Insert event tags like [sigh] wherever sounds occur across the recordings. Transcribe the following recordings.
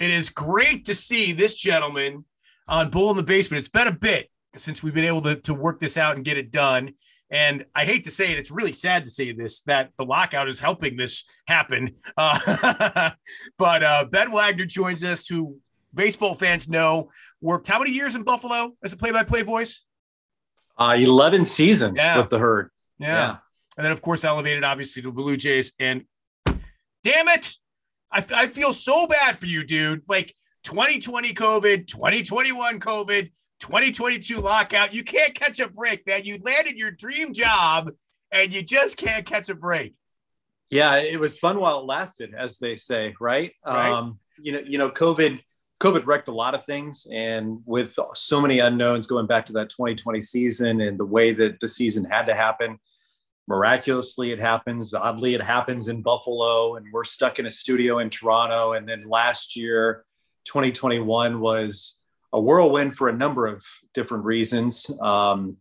It is great to see this gentleman on Bull in the Basement. It's been a bit since we've been able to, to work this out and get it done. And I hate to say it, it's really sad to say this that the lockout is helping this happen. Uh, [laughs] but uh, Ben Wagner joins us, who baseball fans know worked how many years in Buffalo as a play by play voice? Uh, 11 seasons yeah. with the herd. Yeah. yeah. And then, of course, elevated obviously to the Blue Jays. And damn it, I, I feel so bad for you, dude. Like 2020 COVID, 2021 COVID, 2022 lockout. You can't catch a break, man. You landed your dream job and you just can't catch a break. Yeah, it was fun while it lasted, as they say, right? right. Um, you know, you know, COVID, COVID wrecked a lot of things, and with so many unknowns going back to that 2020 season and the way that the season had to happen, miraculously it happens. Oddly, it happens in Buffalo, and we're stuck in a studio in Toronto. And then last year, 2021 was a whirlwind for a number of different reasons. Um,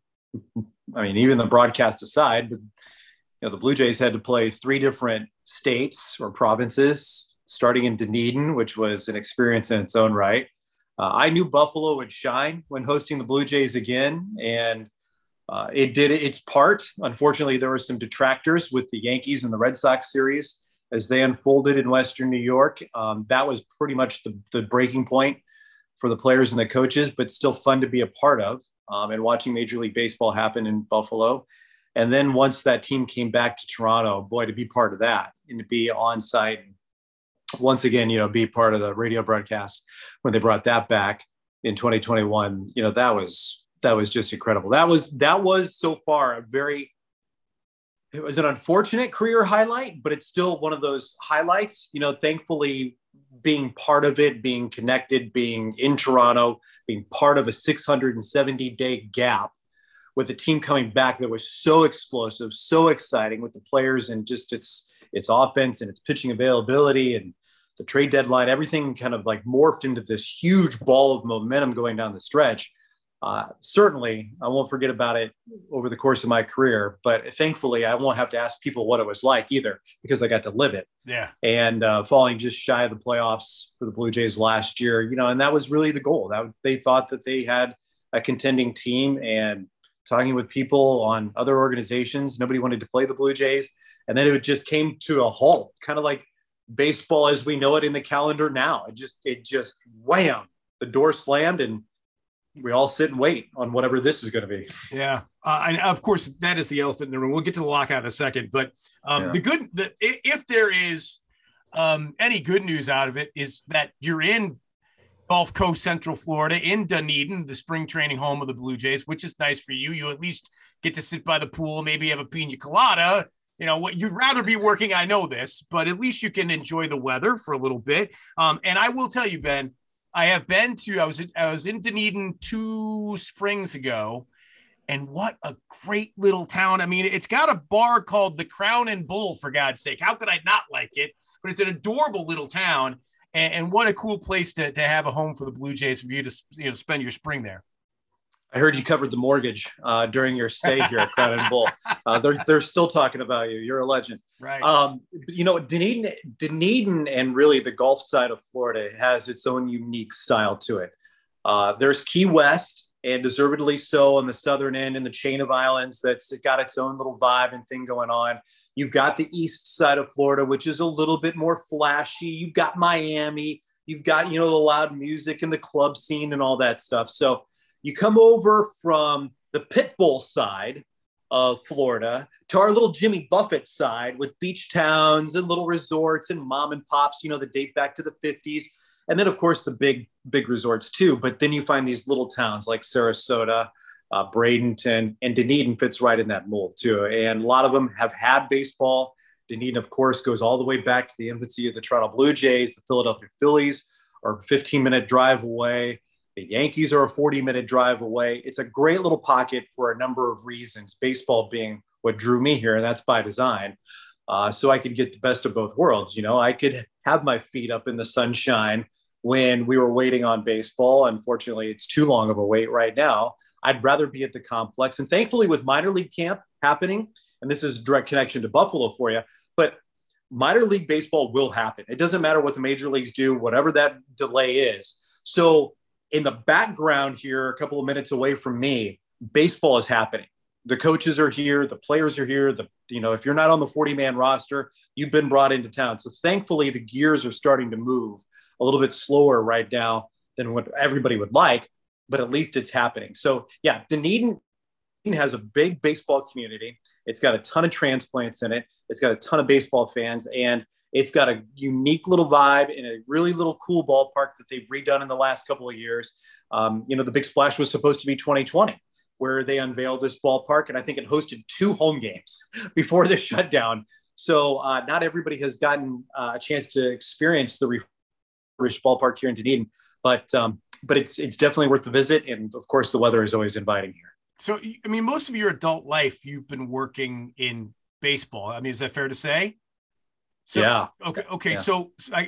I mean, even the broadcast aside, but, you know, the Blue Jays had to play three different states or provinces, starting in Dunedin, which was an experience in its own right. Uh, I knew Buffalo would shine when hosting the Blue Jays again, and uh, it did its part. Unfortunately, there were some detractors with the Yankees and the Red Sox series as they unfolded in Western New York. Um, that was pretty much the, the breaking point for the players and the coaches, but still fun to be a part of um, and watching Major League Baseball happen in Buffalo. And then once that team came back to Toronto, boy, to be part of that and to be on site, once again, you know, be part of the radio broadcast when they brought that back in 2021, you know, that was that was just incredible. That was that was so far a very it was an unfortunate career highlight, but it's still one of those highlights. You know, thankfully, being part of it, being connected, being in Toronto, being part of a 670 day gap with a team coming back that was so explosive, so exciting with the players and just its its offense and its pitching availability and the trade deadline, everything kind of like morphed into this huge ball of momentum going down the stretch uh, certainly I won't forget about it over the course of my career, but thankfully I won't have to ask people what it was like either because I got to live it. Yeah. And uh, falling just shy of the playoffs for the Blue Jays last year, you know, and that was really the goal. That they thought that they had a contending team and talking with people on other organizations, nobody wanted to play the Blue Jays. And then it just came to a halt, kind of like baseball as we know it in the calendar now. It just, it just wham, the door slammed and we all sit and wait on whatever this is going to be. Yeah, uh, and of course that is the elephant in the room. We'll get to the lockout in a second, but um, yeah. the good, the, if there is um, any good news out of it, is that you're in Gulf Coast, Central Florida, in Dunedin, the spring training home of the Blue Jays, which is nice for you. You at least get to sit by the pool, maybe have a pina colada. You know what? You'd rather be working. I know this, but at least you can enjoy the weather for a little bit. Um, and I will tell you, Ben I have been to. I was I was in Dunedin two springs ago, and what a great little town. I mean, it's got a bar called the Crown and Bull. For God's sake, how could I not like it? But it's an adorable little town, and, and what a cool place to, to have a home for the Blue Jays for you to you know spend your spring there. I heard you covered the mortgage uh, during your stay here at Crown and Bull. [laughs] Uh, they're they're still talking about you. You're a legend, right? Um, you know, Dunedin, Dunedin, and really the Gulf side of Florida has its own unique style to it. Uh, there's Key West, and deservedly so on the southern end in the chain of islands. That's got its own little vibe and thing going on. You've got the east side of Florida, which is a little bit more flashy. You've got Miami. You've got you know the loud music and the club scene and all that stuff. So you come over from the Pitbull side of Florida to our little Jimmy Buffett side with beach towns and little resorts and mom and pops, you know, that date back to the 50s. And then, of course, the big, big resorts too. But then you find these little towns like Sarasota, uh, Bradenton, and Dunedin fits right in that mold too. And a lot of them have had baseball. Dunedin, of course, goes all the way back to the infancy of the Toronto Blue Jays. The Philadelphia Phillies are 15 minute drive away. The Yankees are a 40 minute drive away. It's a great little pocket for a number of reasons, baseball being what drew me here, and that's by design. Uh, so I could get the best of both worlds. You know, I could have my feet up in the sunshine when we were waiting on baseball. Unfortunately, it's too long of a wait right now. I'd rather be at the complex. And thankfully, with minor league camp happening, and this is direct connection to Buffalo for you, but minor league baseball will happen. It doesn't matter what the major leagues do, whatever that delay is. So, in the background here, a couple of minutes away from me, baseball is happening. The coaches are here, the players are here. The you know, if you're not on the 40 man roster, you've been brought into town. So thankfully, the gears are starting to move a little bit slower right now than what everybody would like, but at least it's happening. So yeah, Dunedin has a big baseball community. It's got a ton of transplants in it. It's got a ton of baseball fans, and it's got a unique little vibe in a really little cool ballpark that they've redone in the last couple of years. Um, you know, the big splash was supposed to be 2020, where they unveiled this ballpark, and I think it hosted two home games [laughs] before the shutdown. So uh, not everybody has gotten uh, a chance to experience the refurbished ballpark here in Dunedin, but um, but it's it's definitely worth the visit, and of course the weather is always inviting here. So, I mean, most of your adult life, you've been working in baseball. I mean, is that fair to say? So, yeah. Okay. Okay. Yeah. So, I,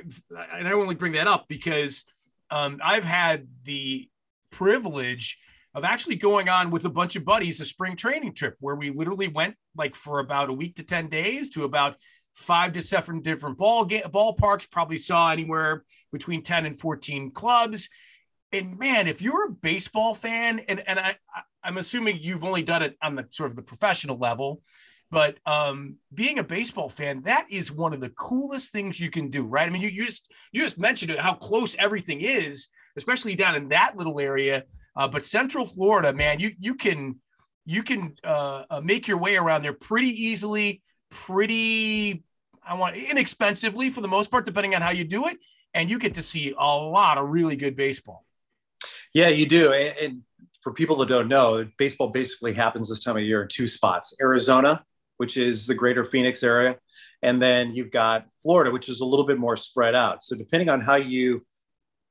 and I only bring that up because um, I've had the privilege of actually going on with a bunch of buddies a spring training trip where we literally went like for about a week to 10 days to about five to seven different ball ga- ballparks, probably saw anywhere between 10 and 14 clubs. And man, if you're a baseball fan, and, and I, I'm assuming you've only done it on the sort of the professional level, but um, being a baseball fan, that is one of the coolest things you can do, right? I mean, you, you just you just mentioned it, how close everything is, especially down in that little area. Uh, but Central Florida, man, you you can you can uh, uh, make your way around there pretty easily, pretty I want inexpensively for the most part, depending on how you do it, and you get to see a lot of really good baseball. Yeah, you do, and, and for people that don't know, baseball basically happens this time of year in two spots Arizona, which is the greater Phoenix area, and then you've got Florida, which is a little bit more spread out. So, depending on how you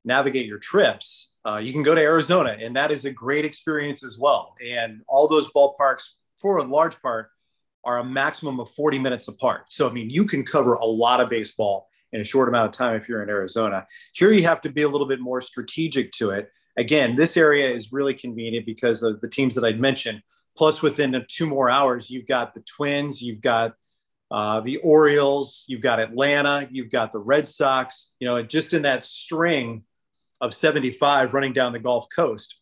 navigate your trips, uh, you can go to Arizona, and that is a great experience as well. And all those ballparks, for a large part, are a maximum of 40 minutes apart. So, I mean, you can cover a lot of baseball in a short amount of time if you're in Arizona. Here, you have to be a little bit more strategic to it again, this area is really convenient because of the teams that I'd mentioned. Plus, within two more hours, you've got the Twins, you've got uh, the Orioles, you've got Atlanta, you've got the Red Sox. You know, just in that string of 75 running down the Gulf Coast.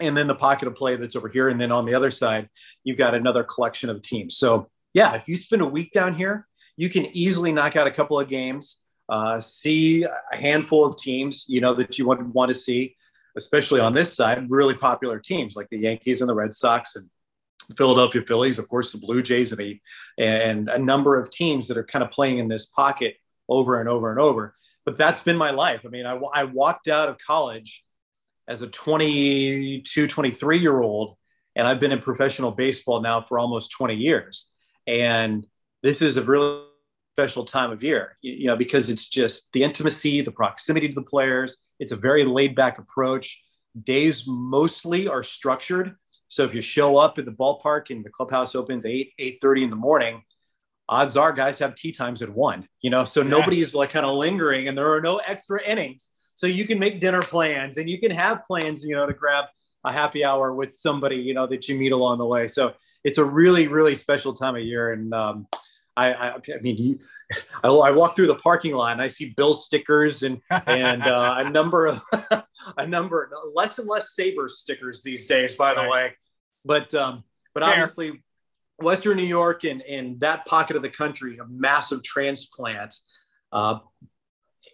And then the pocket of play that's over here. And then on the other side, you've got another collection of teams. So, yeah, if you spend a week down here, you can easily knock out a couple of games, uh, see a handful of teams, you know, that you want, want to see especially on this side, really popular teams like the Yankees and the Red Sox and Philadelphia Phillies, of course, the Blue Jays, and a, and a number of teams that are kind of playing in this pocket over and over and over. But that's been my life. I mean, I, I walked out of college as a 22, 23 year old, and I've been in professional baseball now for almost 20 years. And this is a really special time of year, you know, because it's just the intimacy, the proximity to the players, it's a very laid back approach. Days mostly are structured. So if you show up at the ballpark and the clubhouse opens 8, 8.30 in the morning, odds are guys have tee times at one, you know, so yeah. nobody's like kind of lingering and there are no extra innings. So you can make dinner plans and you can have plans, you know, to grab a happy hour with somebody, you know, that you meet along the way. So it's a really, really special time of year. And um, I, I, I mean, you, [laughs] I, I, walk through the parking lot and I see bill stickers and and uh, a [laughs] number of [laughs] a number less and less saber stickers these days, by the right. way. But um, but Fair. obviously, Western New York and and that pocket of the country, a massive transplant uh,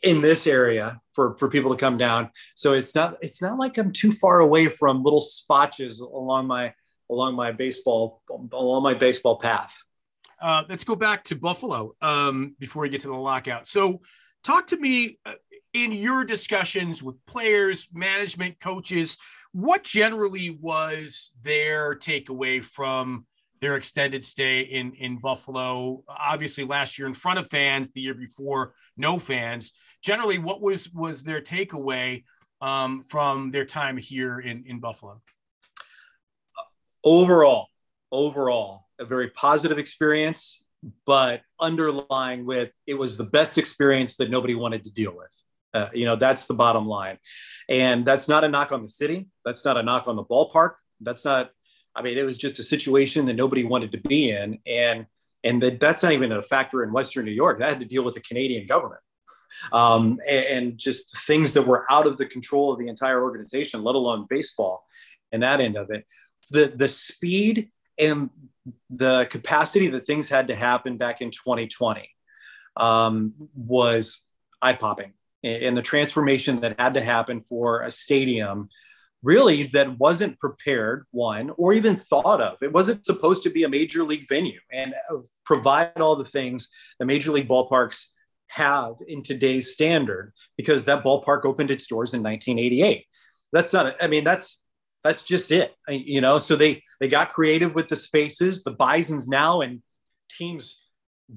in this area for for people to come down. So it's not it's not like I'm too far away from little spotches along my along my baseball along my baseball path. Uh, let's go back to Buffalo um, before we get to the lockout. So, talk to me uh, in your discussions with players, management, coaches. What generally was their takeaway from their extended stay in in Buffalo? Obviously, last year in front of fans, the year before no fans. Generally, what was was their takeaway um, from their time here in in Buffalo? Overall, overall, a very positive experience, but underlying with it was the best experience that nobody wanted to deal with. Uh, you know, that's the bottom line. And that's not a knock on the city. That's not a knock on the ballpark. That's not, I mean, it was just a situation that nobody wanted to be in. And and that, that's not even a factor in Western New York. That had to deal with the Canadian government. Um, and, and, just things that were out of the control of the entire organization, let alone baseball and that end of it. The, the speed and the capacity that things had to happen back in 2020 um, was eye popping. And the transformation that had to happen for a stadium really that wasn't prepared, one, or even thought of. It wasn't supposed to be a major league venue and provide all the things the major league ballparks have in today's standard because that ballpark opened its doors in 1988. That's not, I mean, that's that's just it you know so they they got creative with the spaces. The bisons now and teams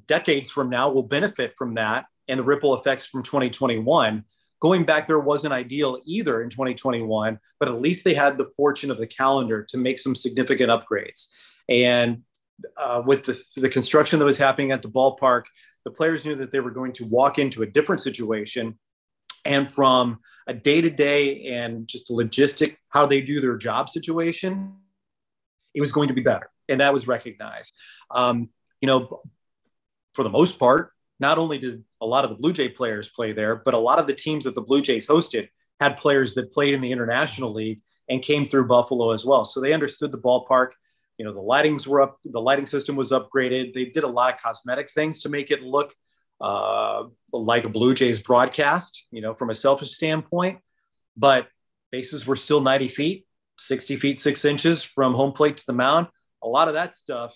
decades from now will benefit from that and the ripple effects from 2021 going back there wasn't ideal either in 2021 but at least they had the fortune of the calendar to make some significant upgrades. And uh, with the, the construction that was happening at the ballpark the players knew that they were going to walk into a different situation and from a day to day and just logistic how they do their job situation, it was going to be better, and that was recognized. Um, you know, for the most part, not only did a lot of the Blue Jay players play there, but a lot of the teams that the Blue Jays hosted had players that played in the International League and came through Buffalo as well. So they understood the ballpark. You know, the lightings were up, the lighting system was upgraded. They did a lot of cosmetic things to make it look uh, like a Blue Jays broadcast, you know, from a selfish standpoint. But bases were still 90 feet, 60 feet, six inches from home plate to the mound. A lot of that stuff,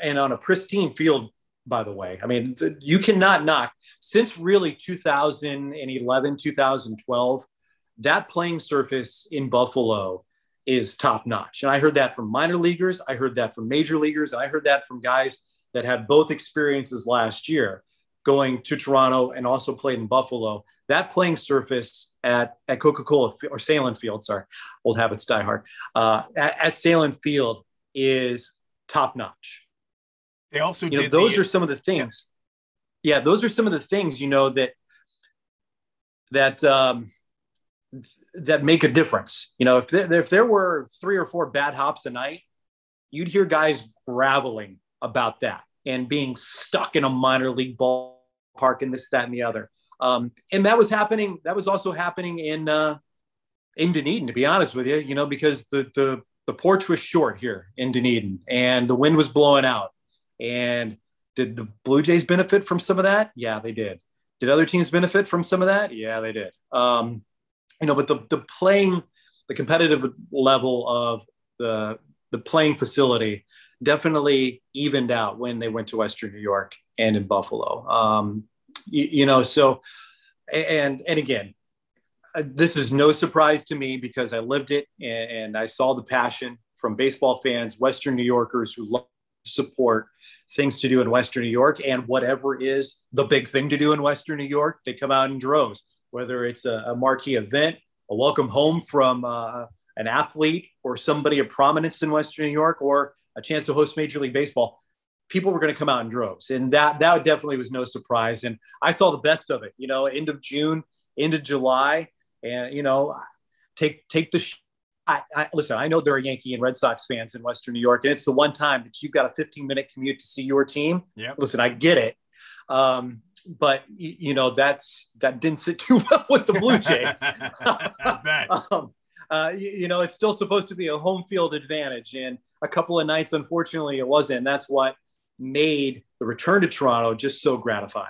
and on a pristine field, by the way. I mean, you cannot knock since really 2011, 2012, that playing surface in Buffalo is top notch. And I heard that from minor leaguers, I heard that from major leaguers, and I heard that from guys that had both experiences last year going to Toronto and also played in Buffalo. That playing surface at, at Coca Cola or Sahlen Field, sorry, old habits die hard, uh, at, at Sahlen Field is top notch. They also you know, those the, are some of the things. Yeah. yeah. those are some of the things you know that that um, that make a difference. You know, if there, if there were three or four bad hops a night, you'd hear guys graveling about that and being stuck in a minor league ballpark and this, that, and the other. Um, and that was happening. That was also happening in uh, in Dunedin, to be honest with you. You know, because the the the porch was short here in Dunedin, and the wind was blowing out. And did the Blue Jays benefit from some of that? Yeah, they did. Did other teams benefit from some of that? Yeah, they did. Um, you know, but the the playing, the competitive level of the the playing facility definitely evened out when they went to Western New York and in Buffalo. Um, you, you, know, so and and again, uh, this is no surprise to me because I lived it and, and I saw the passion from baseball fans, Western New Yorkers who love support things to do in Western New York and whatever is the big thing to do in Western New York, they come out in droves. Whether it's a, a marquee event, a welcome home from uh, an athlete or somebody of prominence in Western New York, or a chance to host Major League Baseball, people were going to come out in droves, and that that definitely was no surprise. And I saw the best of it. You know, end of June, into July, and you know, take take the. Sh- I, I, listen, I know there are Yankee and Red Sox fans in Western New York, and it's the one time that you've got a 15 minute commute to see your team. Yeah. Listen, I get it. Um, but you know that's that didn't sit [laughs] too well with the Blue Jays. [laughs] [laughs] um, uh, you, you, know, it's still supposed to be a home field advantage, and a couple of nights, unfortunately, it wasn't. That's what made the return to Toronto just so gratifying.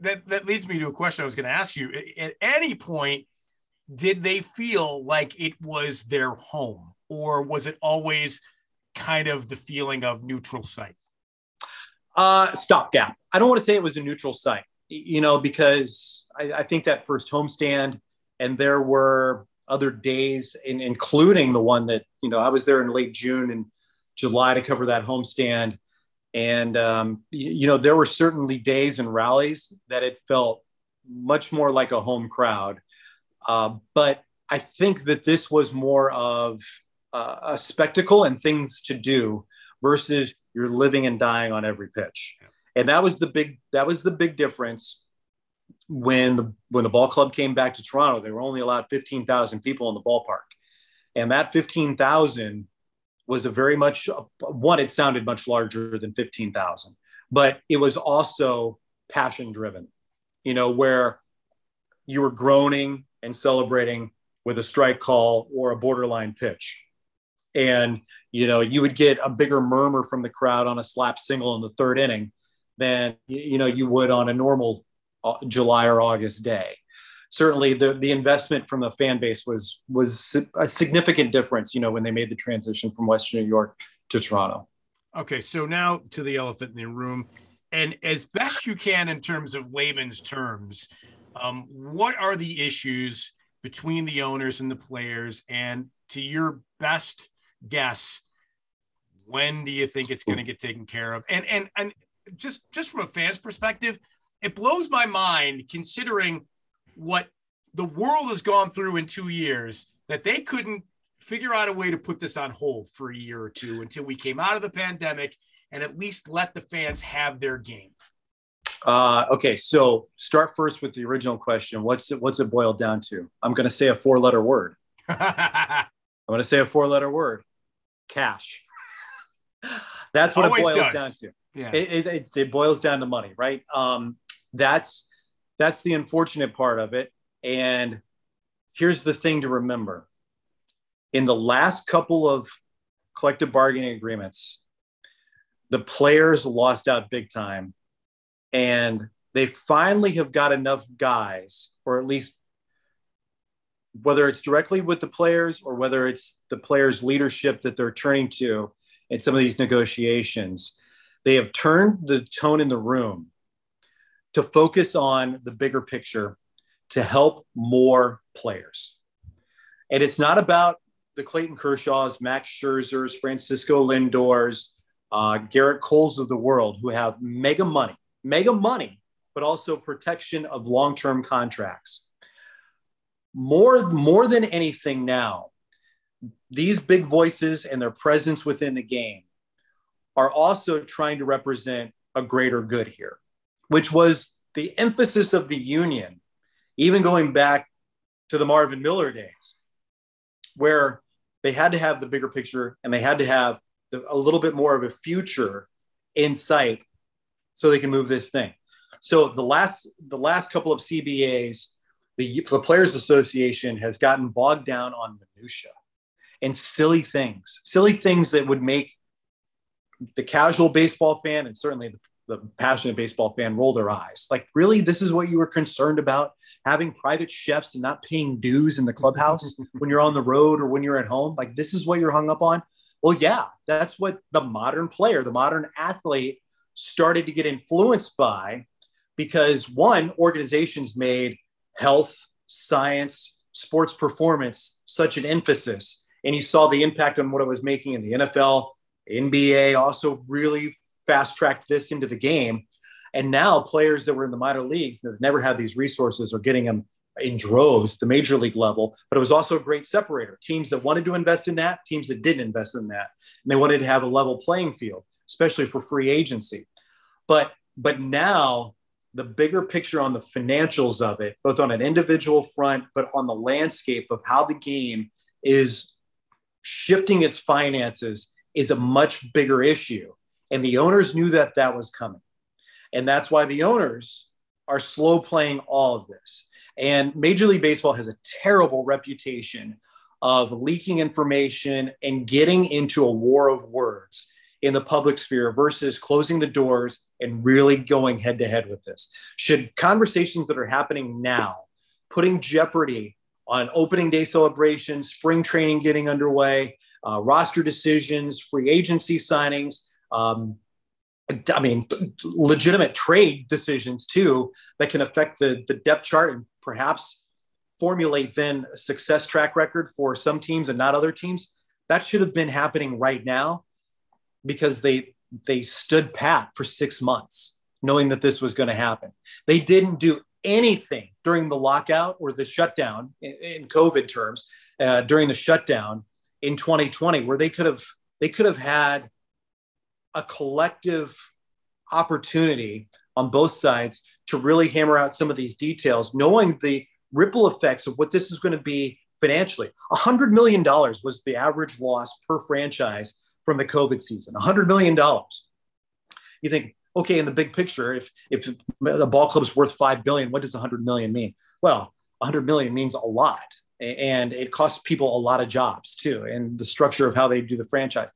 That that leads me to a question I was going to ask you. At any point, did they feel like it was their home, or was it always kind of the feeling of neutral site? Uh, stopgap. I don't want to say it was a neutral site, you know, because I, I think that first homestand, and there were other days, in, including the one that you know I was there in late June and July to cover that homestand, and um, you, you know there were certainly days and rallies that it felt much more like a home crowd, uh, but I think that this was more of uh, a spectacle and things to do versus you're living and dying on every pitch. And that was the big that was the big difference when the when the ball club came back to Toronto, they were only allowed 15,000 people in the ballpark. And that 15,000 was a very much one, it sounded much larger than 15,000. but it was also passion driven, you know, where you were groaning and celebrating with a strike call or a borderline pitch. And, you know, you would get a bigger murmur from the crowd on a slap single in the third inning than, you know, you would on a normal July or August day. Certainly the, the investment from the fan base was, was a significant difference, you know, when they made the transition from Western New York to Toronto. Okay. So now to the elephant in the room and as best you can in terms of layman's terms, um, what are the issues between the owners and the players? And to your best guess, when do you think it's going to get taken care of? And and and just just from a fan's perspective, it blows my mind considering what the world has gone through in two years that they couldn't figure out a way to put this on hold for a year or two until we came out of the pandemic and at least let the fans have their game? Uh, okay, so start first with the original question. What's it, what's it boiled down to? I'm going to say a four letter word. [laughs] I'm going to say a four letter word cash. That's what Always it boils does. down to. Yeah. It, it, it, boils down to money, right? Um, that's that's the unfortunate part of it. And here's the thing to remember: in the last couple of collective bargaining agreements, the players lost out big time. And they finally have got enough guys or at least whether it's directly with the players or whether it's the players leadership that they're turning to in some of these negotiations they have turned the tone in the room to focus on the bigger picture to help more players and it's not about the clayton kershaws max scherzers francisco lindors uh, Gerrit Coles of the world who have mega money, mega money, but also protection of long term contracts. More, more than anything now, these big voices and their presence within the game are also trying to represent a greater good here, which was the emphasis of the union, even going back to the Marvin Miller days, where they had to have the bigger picture and they had to have the, a little bit more of a future in sight so they can move this thing. So the last the last couple of CBAs, the, the Players Association has gotten bogged down on minutia and silly things, silly things that would make the casual baseball fan and certainly the, the passionate baseball fan roll their eyes. Like, really, this is what you were concerned about having private chefs and not paying dues in the clubhouse [laughs] when you're on the road or when you're at home? Like, this is what you're hung up on. Well, yeah, that's what the modern player, the modern athlete started to get influenced by because one, organizations made health, science, sports performance such an emphasis. And you saw the impact on what it was making in the NFL, NBA also really fast tracked this into the game. And now players that were in the minor leagues that never had these resources are getting them in droves, the major league level, but it was also a great separator. Teams that wanted to invest in that, teams that didn't invest in that. And they wanted to have a level playing field, especially for free agency. But but now the bigger picture on the financials of it, both on an individual front, but on the landscape of how the game is shifting its finances is a much bigger issue. And the owners knew that that was coming. And that's why the owners are slow playing all of this. And Major League Baseball has a terrible reputation of leaking information and getting into a war of words in the public sphere versus closing the doors and really going head to head with this. Should conversations that are happening now, putting jeopardy on opening day celebrations, spring training getting underway, uh, roster decisions, free agency signings, um, I mean, legitimate trade decisions too that can affect the, the depth chart and perhaps formulate then a success track record for some teams and not other teams. That should have been happening right now because they they stood pat for six months knowing that this was going to happen. They didn't do anything during the lockout or the shutdown in, in COVID terms uh, during the shutdown in 2020 where they could have they could have had a collective opportunity on both sides to really hammer out some of these details, knowing the ripple effects of what this is going to be financially. $100 million was the average loss per franchise from the COVID season. $100 million. You think, okay, in the big picture, if if the ball club's worth 5 billion, what does 100 million mean? Well, 100 million means a lot, and it costs people a lot of jobs too, and the structure of how they do the franchise.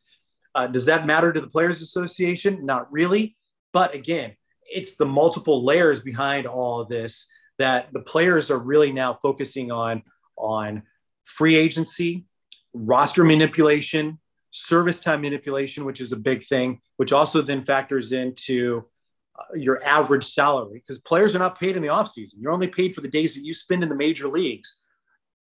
Uh, does that matter to the Players Association? Not really, but again, it's the multiple layers behind all of this that the players are really now focusing on on free agency, roster manipulation, service time manipulation, which is a big thing, which also then factors into uh, your average salary because players are not paid in the offseason. You're only paid for the days that you spend in the major leagues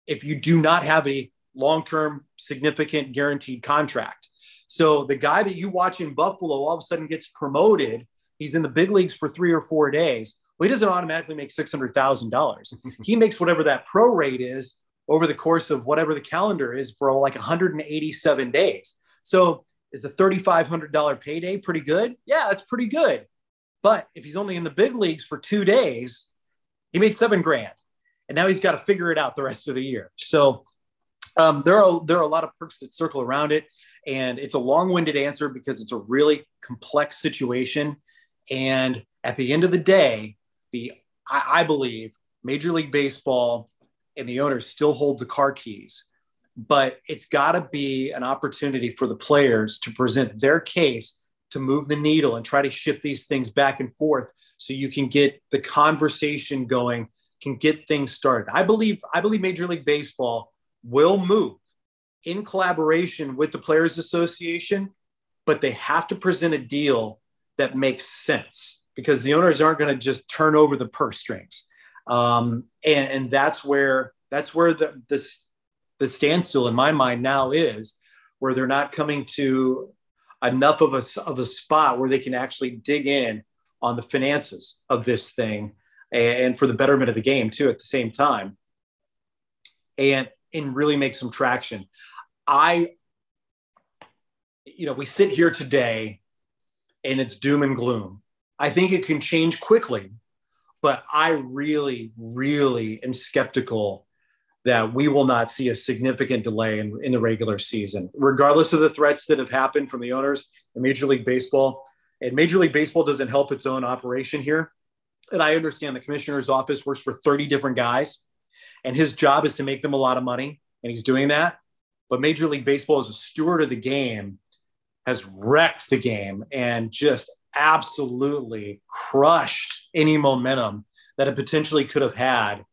if you do not have a long term, significant guaranteed contract. So the guy that you watch in Buffalo all of a sudden gets promoted. He's in the big leagues for three or four days. Well, he doesn't automatically make $600,000. [laughs] he makes whatever that pro rate is over the course of whatever the calendar is for like 187 days. So is a $3,500 payday pretty good? Yeah, that's pretty good. But if he's only in the big leagues for two days, he made seven grand. And now he's got to figure it out the rest of the year. So um, there are there are a lot of perks that circle around it, and it's a long-winded answer because it's a really complex situation. And at the end of the day, the I, I believe Major League Baseball and the owners still hold the car keys but it's got to be an opportunity for the players to present their case to move the needle and try to shift these things back and forth so you can get the conversation going can get things started i believe i believe major league baseball will move in collaboration with the players association but they have to present a deal that makes sense because the owners aren't going to just turn over the purse strings. Um, and, and that's where that's where the this the standstill in my mind now is where they're not coming to enough of a, of a spot where they can actually dig in on the finances of this thing and for the betterment of the game too at the same time. And and really make some traction i you know we sit here today and it's doom and gloom i think it can change quickly but i really really am skeptical that we will not see a significant delay in, in the regular season, regardless of the threats that have happened from the owners in Major League Baseball. And Major League Baseball doesn't help its own operation here. And I understand the commissioner's office works for 30 different guys, and his job is to make them a lot of money, and he's doing that. But Major League Baseball, as a steward of the game, has wrecked the game and just absolutely crushed any momentum that it potentially could have had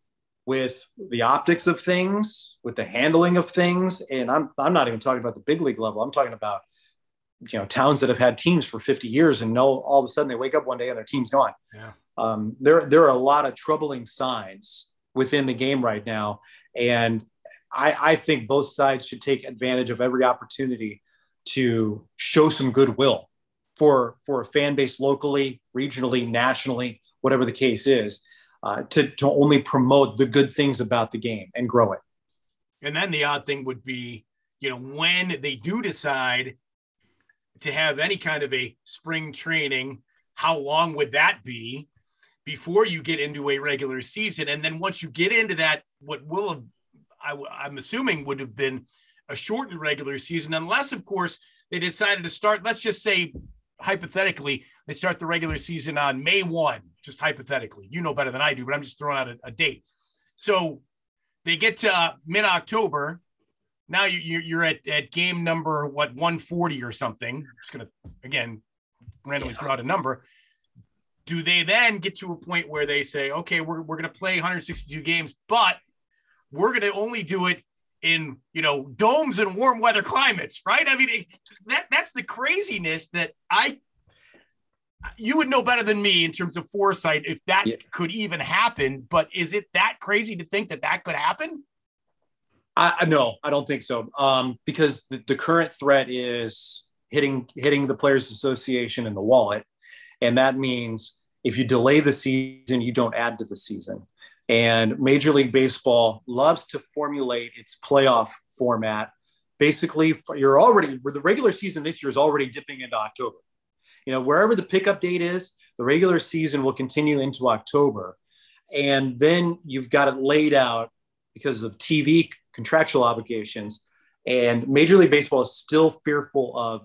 with the optics of things, with the handling of things. And I'm, I'm not even talking about the big league level. I'm talking about, you know, towns that have had teams for 50 years and know all of a sudden they wake up one day and their team's gone. Yeah. Um, there, there are a lot of troubling signs within the game right now. And I, I think both sides should take advantage of every opportunity to show some goodwill for, for a fan base locally, regionally, nationally, whatever the case is uh, to, to only promote the good things about the game and grow it. And then the odd thing would be, you know, when they do decide to have any kind of a spring training, how long would that be before you get into a regular season? And then once you get into that, what will I, I'm assuming would have been a shortened regular season, unless, of course, they decided to start, let's just say hypothetically, they start the regular season on May 1, just hypothetically. You know better than I do, but I'm just throwing out a, a date. So they get to uh, mid October. Now you, you're at, at game number, what, 140 or something. I'm just going to, again, randomly yeah. throw out a number. Do they then get to a point where they say, okay, we're, we're going to play 162 games, but we're going to only do it in you know domes and warm weather climates right? I mean that that's the craziness that i you would know better than me in terms of foresight if that yeah. could even happen but is it that crazy to think that that could happen? I no i don't think so. Um, because the, the current threat is hitting hitting the players association in the wallet. And that means if you delay the season you don't add to the season and Major League Baseball loves to formulate its playoff format. Basically, you're already, the regular season this year is already dipping into October. You know, wherever the pickup date is, the regular season will continue into October. And then you've got it laid out because of TV contractual obligations. And Major League Baseball is still fearful of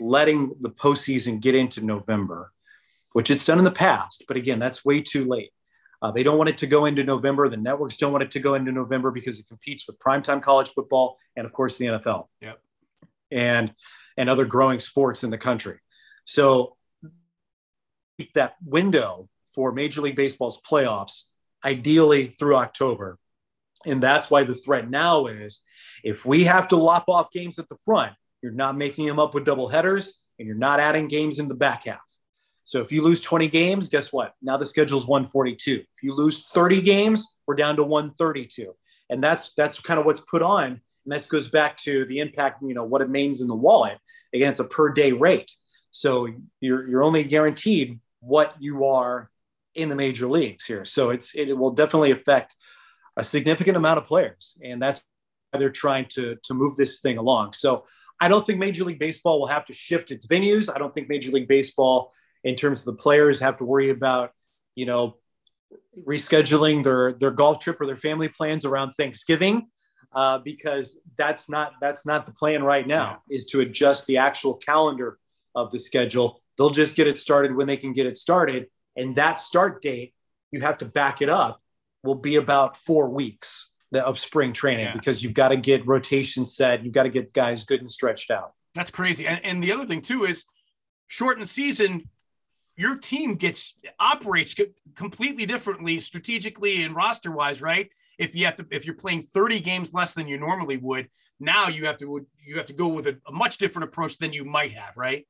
letting the postseason get into November. which it's done in the past. But again, that's way too late. Uh, they don't want it to go into November. The networks don't want it to go into November because it competes with primetime college football and, of course, the NFL. Yep. And and other growing sports in the country. So that window for Major League Baseball's playoffs, ideally through October. And that's why the threat now is if we have to lop off games at the front, you're not making them up with double headers and you're not adding games in the back half. So if you lose 20 games, guess what? Now the schedule's 142. If you lose 30 games, we're down to 132. And that's that's kind of what's put on. And this goes back to the impact, you know, what it means in the wallet. Again, it's a per day rate. So you're you're only guaranteed what you are in the major leagues here. So it's it will definitely affect a significant amount of players. And that's why they're trying to to move this thing along. So I don't think Major League Baseball will have to shift its venues. I don't think Major League Baseball in terms of the players have to worry about, you know, rescheduling their their golf trip or their family plans around Thanksgiving, uh, because that's not that's not the plan right now. Yeah. Is to adjust the actual calendar of the schedule. They'll just get it started when they can get it started, and that start date you have to back it up will be about four weeks of spring training yeah. because you've got to get rotation set. You've got to get guys good and stretched out. That's crazy. And, and the other thing too is shortened season your team gets operates completely differently strategically and roster wise, right? If you have to, if you're playing 30 games less than you normally would, now you have to you have to go with a, a much different approach than you might have, right?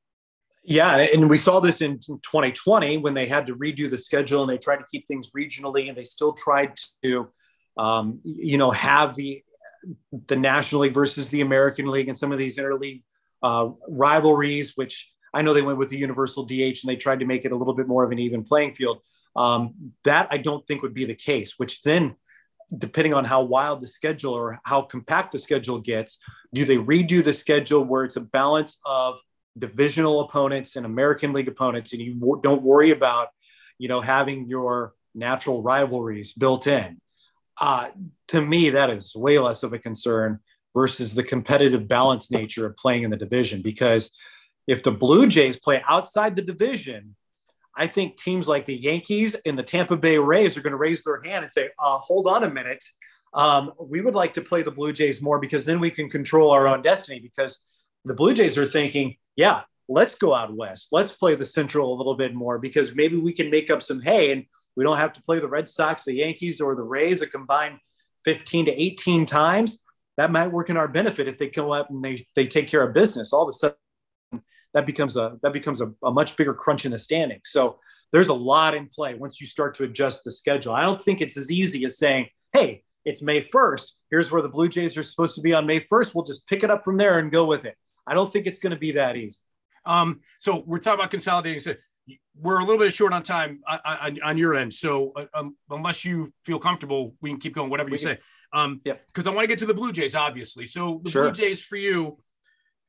Yeah, and we saw this in 2020 when they had to redo the schedule and they tried to keep things regionally, and they still tried to, um, you know, have the the National League versus the American League and some of these interleague uh, rivalries, which I know they went with the universal DH and they tried to make it a little bit more of an even playing field. Um, that I don't think would be the case, which then, depending on how wild the schedule or how compact the schedule gets, do they redo the schedule where it's a balance of divisional opponents and American League opponents, and you don't worry about, you know, having your natural rivalries built in? Uh, to me, that is way less of a concern versus the competitive balance nature of playing in the division because if the Blue Jays play outside the division, I think teams like the Yankees and the Tampa Bay Rays are going to raise their hand and say, uh, hold on a minute. Um, we would like to play the Blue Jays more because then we can control our own destiny. Because the Blue Jays are thinking, yeah, let's go out west. Let's play the Central a little bit more because maybe we can make up some hay and we don't have to play the Red Sox, the Yankees, or the Rays a combined 15 to 18 times. That might work in our benefit if they go up and they, they take care of business. All of a sudden, that becomes a that becomes a, a much bigger crunch in the standings. So there's a lot in play once you start to adjust the schedule. I don't think it's as easy as saying, "Hey, it's May 1st. Here's where the Blue Jays are supposed to be on May 1st. We'll just pick it up from there and go with it." I don't think it's going to be that easy. Um, so we're talking about consolidating. So we're a little bit short on time on, on your end. So uh, um, unless you feel comfortable, we can keep going. Whatever you say. Um, yeah. Because I want to get to the Blue Jays, obviously. So the sure. Blue Jays for you,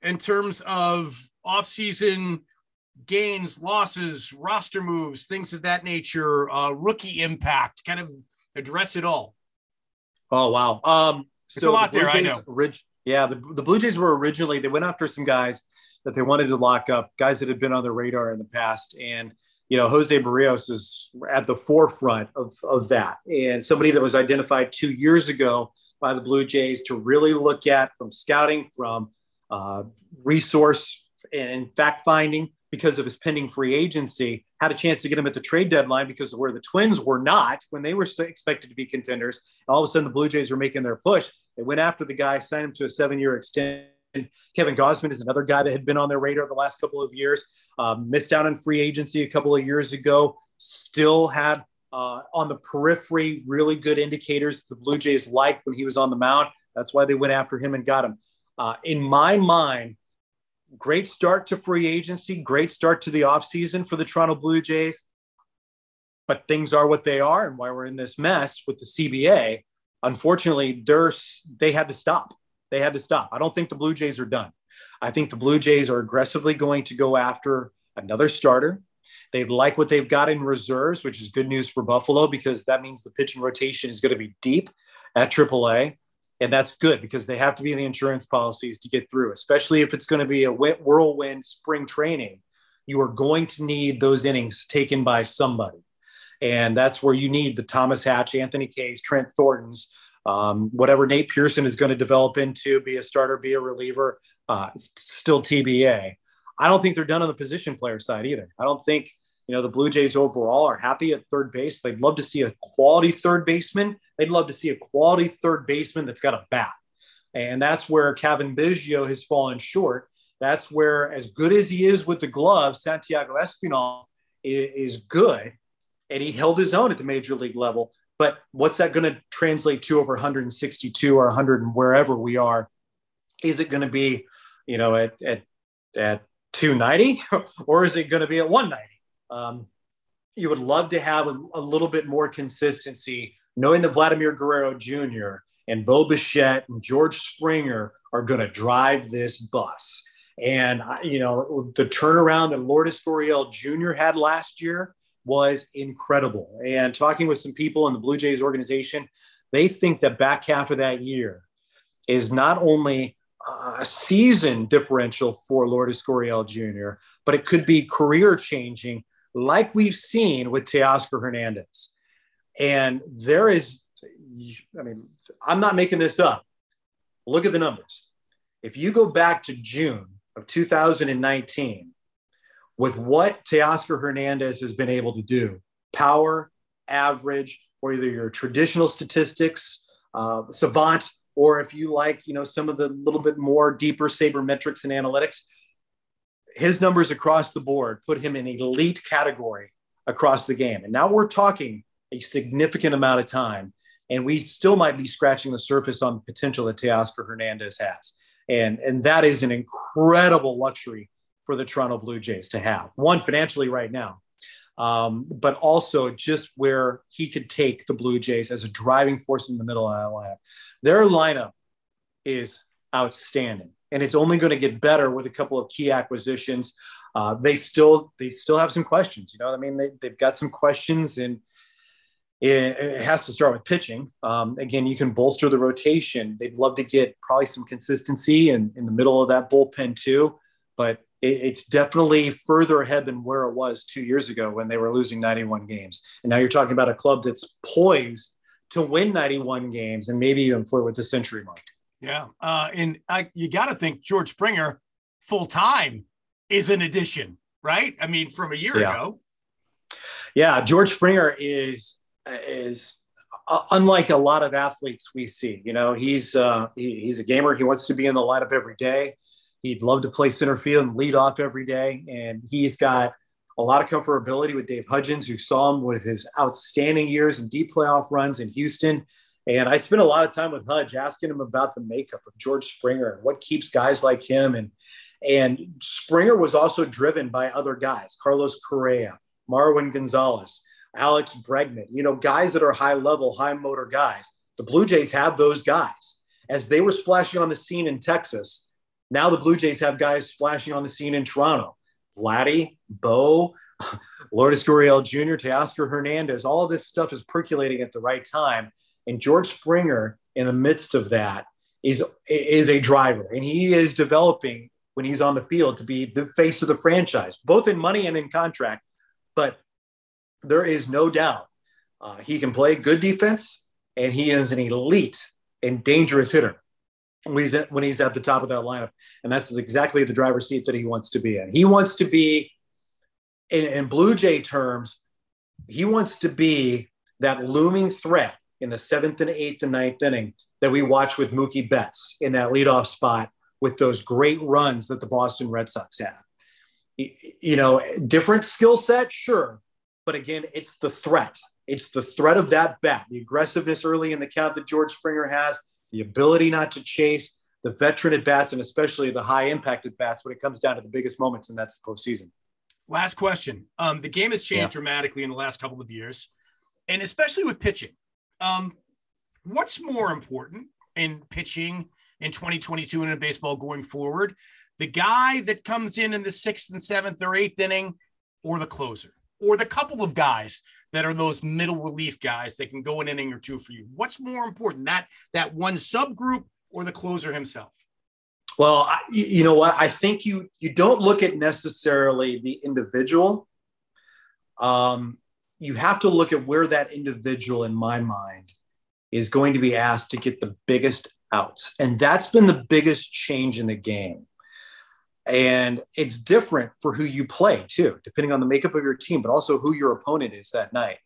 in terms of offseason gains, losses, roster moves, things of that nature, uh, rookie impact, kind of address it all. Oh, wow. Um, it's so a lot the there, Jays, I know. Orig- yeah, the, the Blue Jays were originally, they went after some guys that they wanted to lock up, guys that had been on their radar in the past. And, you know, Jose Berrios is at the forefront of, of that. And somebody that was identified two years ago by the Blue Jays to really look at from scouting, from uh, resource and fact finding because of his pending free agency. Had a chance to get him at the trade deadline because of where the Twins were not when they were expected to be contenders. All of a sudden, the Blue Jays were making their push. They went after the guy, signed him to a seven year extension. Kevin Gausman is another guy that had been on their radar the last couple of years. Um, missed out on free agency a couple of years ago. Still had uh, on the periphery really good indicators the Blue Jays liked when he was on the mound. That's why they went after him and got him. Uh, in my mind, great start to free agency, great start to the offseason for the Toronto Blue Jays. But things are what they are, and why we're in this mess with the CBA. Unfortunately, they had to stop. They had to stop. I don't think the Blue Jays are done. I think the Blue Jays are aggressively going to go after another starter. They like what they've got in reserves, which is good news for Buffalo because that means the pitching rotation is going to be deep at AAA. And that's good because they have to be in the insurance policies to get through, especially if it's going to be a whirlwind spring training. you are going to need those innings taken by somebody. And that's where you need the Thomas Hatch, Anthony Kays, Trent Thorntons, um, whatever Nate Pearson is going to develop into, be a starter, be a reliever, uh, still TBA. I don't think they're done on the position player side either. I don't think, you know, the Blue Jays overall are happy at third base. They'd love to see a quality third baseman. They'd love to see a quality third baseman that's got a bat. And that's where Cavan Biggio has fallen short. That's where, as good as he is with the glove, Santiago Espinal is, is good. And he held his own at the major league level. But what's that going to translate to over 162 or 100 and wherever we are? Is it going to be, you know, at, at, at 290 [laughs] or is it going to be at 190? Um, you would love to have a, a, little bit more consistency, knowing that Vladimir Guerrero Jr. and Bo Bichette and George Springer are going to drive this bus. And, you know, the turnaround that Lourdes Gurriel Jr. had last year was incredible. And talking with some people in the Blue Jays organization, they think that back half of that year is not only a season differential for Lourdes Gurriel Jr., but it could be career changing, like we've seen with Teoscar Hernandez. And there is, I mean, I'm not making this up. Look at the numbers. If you go back to June of 2019, with what Teoscar Hernandez has been able to do, power, average, or either your traditional statistics, uh, savant, or if you like, you know, some of the little bit more deeper sabermetrics and analytics, his numbers across the board put him in elite category across the game. And now we're talking a significant amount of time, and we still might be scratching the surface on the potential that Teoscar Hernandez has. And, and that is an incredible luxury for the Toronto Blue Jays to have. One, financially right now, um, but also just where he could take the Blue Jays as a driving force in the middle of that lineup. Their lineup is outstanding, and it's only going to get better with a couple of key acquisitions. Uh, they still they still have some questions. You know, I mean, they, they've got some questions, and it, it has to start with pitching. Um, again, you can bolster the rotation. They'd love to get probably some consistency in, in the middle of that bullpen too, but it's definitely further ahead than where it was two years ago when they were losing 91 games. And now you're talking about a club that's poised to win 91 games and maybe even flirt with the century mark. Yeah. Uh, and I, you got to think George Springer full time is an addition, right? I mean, from a year yeah. ago. Yeah. George Springer is, is, uh, unlike a lot of athletes we see, you know, he's uh, he, he's a gamer. He wants to be in the lineup every day. He'd love to play center field and lead off every day. And he's got a lot of comfortability with Dave Hudgens, who saw him with his outstanding years and deep playoff runs in Houston. And I spent a lot of time with Hudge asking him about the makeup of George Springer and what keeps guys like him. And and Springer was also driven by other guys, Carlos Correa, Marwin Gonzalez, Alex Bregman, you know, guys that are high level, high motor guys. The Blue Jays have those guys. As they were splashing on the scene in Texas, now the Blue Jays have guys splashing on the scene in Toronto. Vladdy, Bo, [laughs] Lourdes Gurriel Jr., Teoscar Hernandez, all this stuff is percolating at the right time. And George Springer, in the midst of that, is, is a driver. And he is developing when he's on the field to be the face of the franchise, both in money and in contract. But there is no doubt uh, he can play good defense and he is an elite and dangerous hitter when he's at, when he's at the top of that lineup, and that's exactly the driver's seat that he wants to be in. He wants to be, in, in Blue Jay terms, he wants to be that looming threat in the seventh and eighth and ninth inning that we watch with Mookie Betts in that leadoff spot with those great runs that the Boston Red Sox have. You know, different skill set, sure, but again, it's the threat. It's the threat of that bat, the aggressiveness early in the count that George Springer has, the ability not to chase, the veteran at bats, and especially the high impact at bats when it comes down to the biggest moments, and that's the postseason. Last question. Um, the game has changed yeah. dramatically in the last couple of years, and especially with pitching. Um, what's more important in pitching in 2022 and in baseball going forward? The guy that comes in in the sixth and seventh or eighth inning, or the closer, or the couple of guys that are those middle relief guys that can go an inning or two for you? What's more important, that that one subgroup or the closer himself? Well, I, you know what? I think you you don't look at necessarily the individual. Um, you have to look at where that individual, in my mind, is going to be asked to get the biggest outs, and that's been the biggest change in the game. And it's different for who you play too, depending on the makeup of your team, but also who your opponent is that night.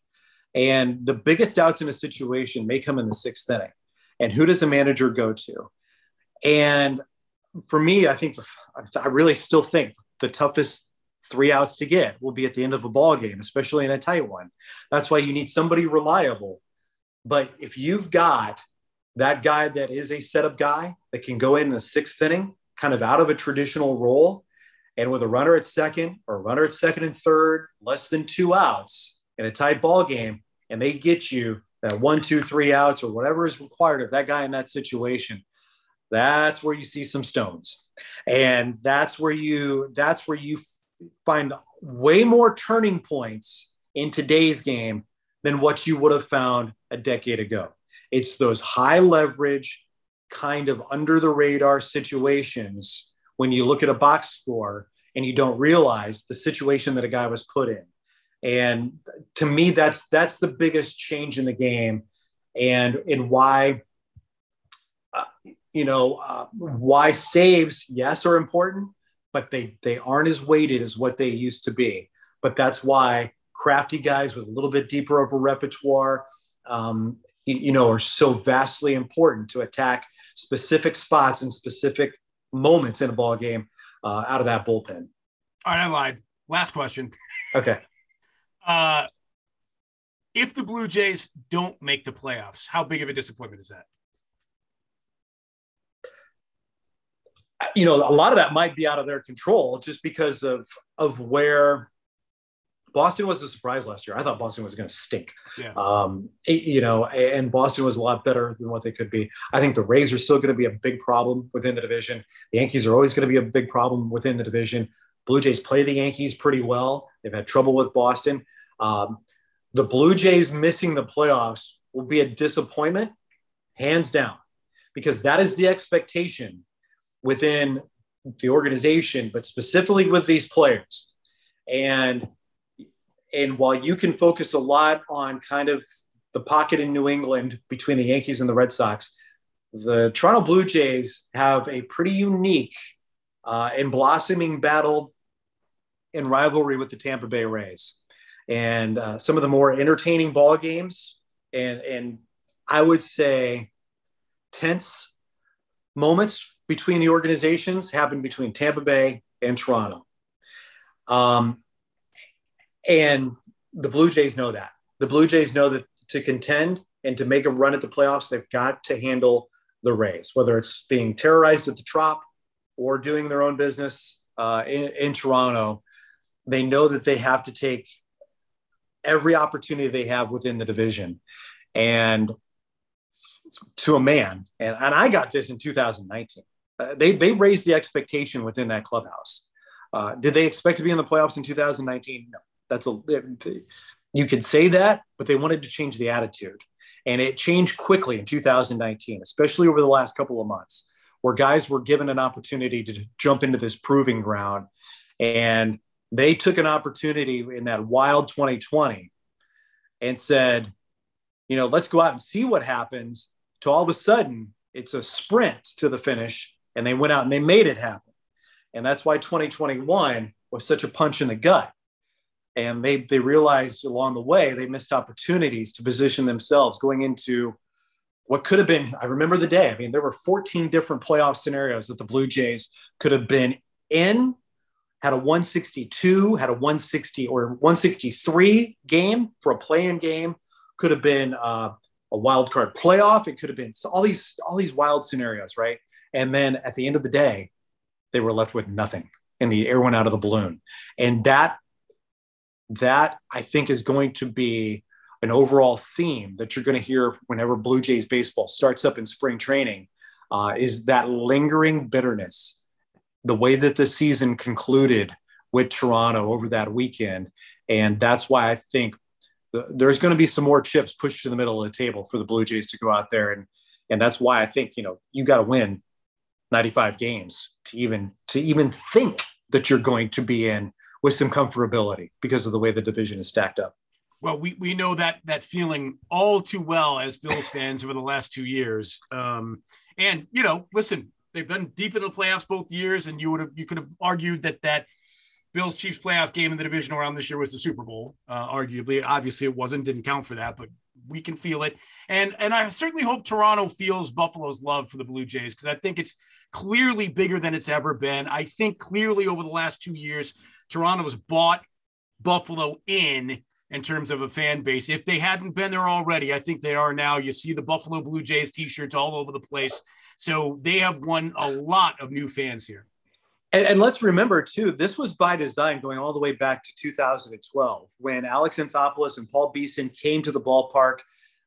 And the biggest outs in a situation may come in the sixth inning. And who does a manager go to? And for me, I think I really still think the toughest three outs to get will be at the end of a ball game, especially in a tight one. That's why you need somebody reliable. But if you've got that guy that is a setup guy that can go in the sixth inning, kind of out of a traditional role, and with a runner at second or a runner at second and third, less than two outs in a tight ball game, and they get you that one, two, three outs or whatever is required of that guy in that situation, that's where you see some stones. And that's where you that's where you find way more turning points in today's game than what you would have found a decade ago. It's those high leverage kind of under the radar situations when you look at a box score and you don't realize the situation that a guy was put in and to me that's that's the biggest change in the game and and why uh, you know, uh, why saves, yes, are important, but they they aren't as weighted as what they used to be. But that's why crafty guys with a little bit deeper of a repertoire, um, you, you know, are so vastly important to attack specific spots and specific moments in a ball game uh, out of that bullpen. All right, I lied. Last question. Okay. [laughs] Uh, if the Blue Jays don't make the playoffs, how big of a disappointment is that? you know, a lot of that might be out of their control just because of of where Boston was a surprise last year. I thought Boston was going to stink. Yeah. Um, you know, and Boston was a lot better than what they could be. I think the Rays are still going to be a big problem within the division. The Yankees are always going to be a big problem within the division. Blue Jays play the Yankees pretty well. They've had trouble with Boston. Um, the Blue Jays missing the playoffs will be a disappointment, hands down, because that is the expectation within the organization, but specifically with these players. And and while you can focus a lot on kind of the pocket in New England between the Yankees and the Red Sox, the Toronto Blue Jays have a pretty unique uh, and blossoming battle and rivalry with the Tampa Bay Rays, and uh, some of the more entertaining ball games and and I would say tense moments between the organizations happen between Tampa Bay and Toronto. Um, and the Blue Jays know that. The Blue Jays know that to contend and to make a run at the playoffs, they've got to handle the Rays, whether it's being terrorized at the Trop or doing their own business uh, in, in Toronto. They know that they have to take every opportunity they have within the division. And to a man, and, and I got this in 2019. Uh, they they raised the expectation within that clubhouse. Uh, did they expect to be in the playoffs in 2019? No, that's a you could say that, but they wanted to change the attitude, and it changed quickly in 2019, especially over the last couple of months, where guys were given an opportunity to jump into this proving ground, and they took an opportunity in that wild 2020 and said, you know, let's go out and see what happens. To all of a sudden, it's a sprint to the finish and they went out and they made it happen. And that's why 2021 was such a punch in the gut. And they, they realized along the way they missed opportunities to position themselves going into what could have been. I remember the day. I mean, there were 14 different playoff scenarios that the Blue Jays could have been in, had a 162, had a 160 or 163 game for a play-in game, could have been uh, a wild card playoff. It could have been all these all these wild scenarios, right? And then at the end of the day, they were left with nothing and the air went out of the balloon. And that, that I think is going to be an overall theme that you're going to hear whenever Blue Jays baseball starts up in spring training uh, is that lingering bitterness, the way that the season concluded with Toronto over that weekend. And that's why I think there's going to be some more chips pushed to the middle of the table for the Blue Jays to go out there. And, and that's why I think, you know, you got to win 95 games to even to even think that you're going to be in with some comfortability because of the way the division is stacked up. Well, we, we know that that feeling all too well as Bills fans over the last two years. Um, and you know, listen, they've been deep in the playoffs both years, and you would have you could have argued that that Bills Chiefs playoff game in the divisional round this year was the Super Bowl. Uh, arguably, obviously, it wasn't, didn't count for that, but we can feel it. And and I certainly hope Toronto feels Buffalo's love for the Blue Jays because I think it's clearly bigger than it's ever been. I think clearly over the last two years, Toronto has bought Buffalo in in terms of a fan base. If they hadn't been there already, I think they are now. You see the Buffalo Blue Jays t-shirts all over the place. So they have won a lot of new fans here. And, and, let's remember too, this was by design going all the way back to 2012 when Alex Anthopoulos and Paul Beeston came to the ballpark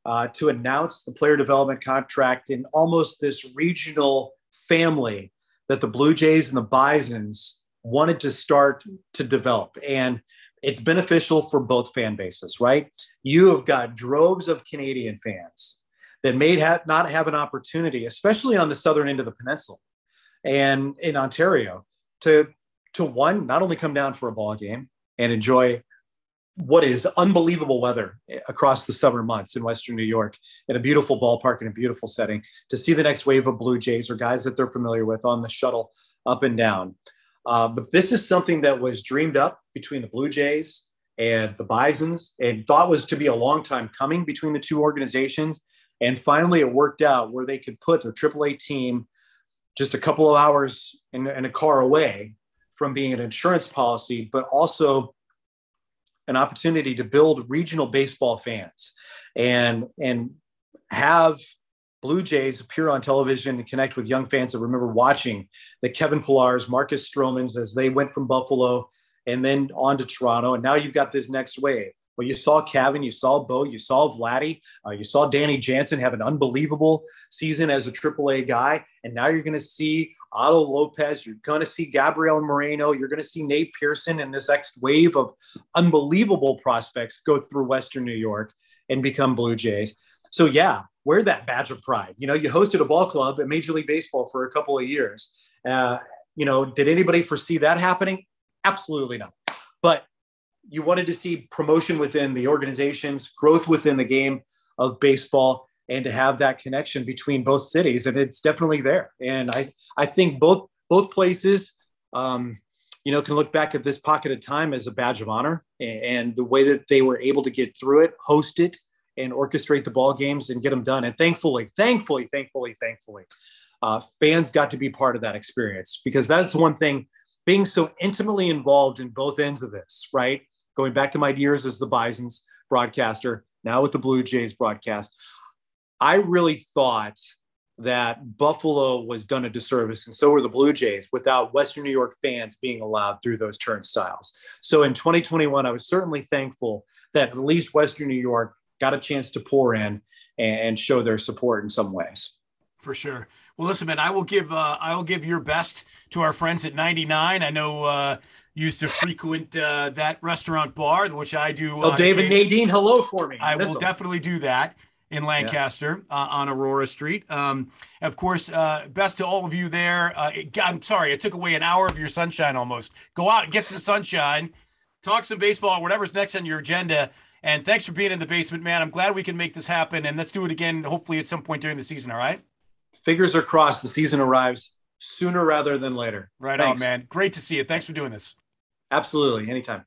uh, to announce the player development contract in almost this regional family that the Blue Jays and the Bisons wanted to start to develop. And it's beneficial for both fan bases, right? You have got droves of Canadian fans that may have not have an opportunity, especially on the southern end of the peninsula and in Ontario, to to one not only come down for a ball game and enjoy what is unbelievable weather across the summer months in Western New York in a beautiful ballpark in a beautiful setting to see the next wave of Blue Jays or guys that they're familiar with on the shuttle up and down. Uh, but this is something that was dreamed up between the Blue Jays and the Bisons and thought was to be a long time coming between the two organizations. And finally, it worked out where they could put their AAA team just a couple of hours in, in a car away from being an insurance policy, but also an opportunity to build regional baseball fans and and have Blue Jays appear on television and connect with young fans that remember watching the Kevin Pillars, Marcus Stroman's as they went from Buffalo and then on to Toronto. And now you've got this next wave. Well, you saw Kevin, you saw Bo, you saw Vladdy, uh, you saw Danny Jansen have an unbelievable season as a AAA guy. And now you're going to see Otto Lopez. You're going to see Gabriel Moreno. You're going to see Nate Pearson and this next wave of unbelievable prospects go through Western New York and become Blue Jays. So, yeah, wear that badge of pride. You know, you hosted a ball club at Major League Baseball for a couple of years. Uh, you know, did anybody foresee that happening? Absolutely not. But you wanted to see promotion within the organizations, growth within the game of baseball, and to have that connection between both cities, and it's definitely there. And I, I think both both places, um, you know, can look back at this pocket of time as a badge of honor, and, and the way that they were able to get through it, host it, and orchestrate the ball games and get them done. And thankfully, thankfully, thankfully, thankfully, uh, fans got to be part of that experience because that's one thing. Being so intimately involved in both ends of this, right? Going back to my years as the Bison's broadcaster, now with the Blue Jays broadcast, I really thought that Buffalo was done a disservice, and so were the Blue Jays, without Western New York fans being allowed through those turnstiles. So in 2021, I was certainly thankful that at least Western New York got a chance to pour in and show their support in some ways. For sure. Well, listen, man, I will give uh, I will give your best to our friends at 99. I know uh, used to frequent uh, that restaurant bar, which I do. Oh, David Nadine, hello for me. I will definitely do that in Lancaster yeah. uh, on Aurora Street. Um, of course, uh, best to all of you there. Uh, I'm sorry, I took away an hour of your sunshine almost. Go out and get some sunshine, talk some baseball, whatever's next on your agenda. And thanks for being in the basement, man. I'm glad we can make this happen. And let's do it again, hopefully, at some point during the season. All right. Fingers are crossed. The season arrives sooner rather than later. Right thanks. on, man. Great to see you. Thanks for doing this. Absolutely. Anytime.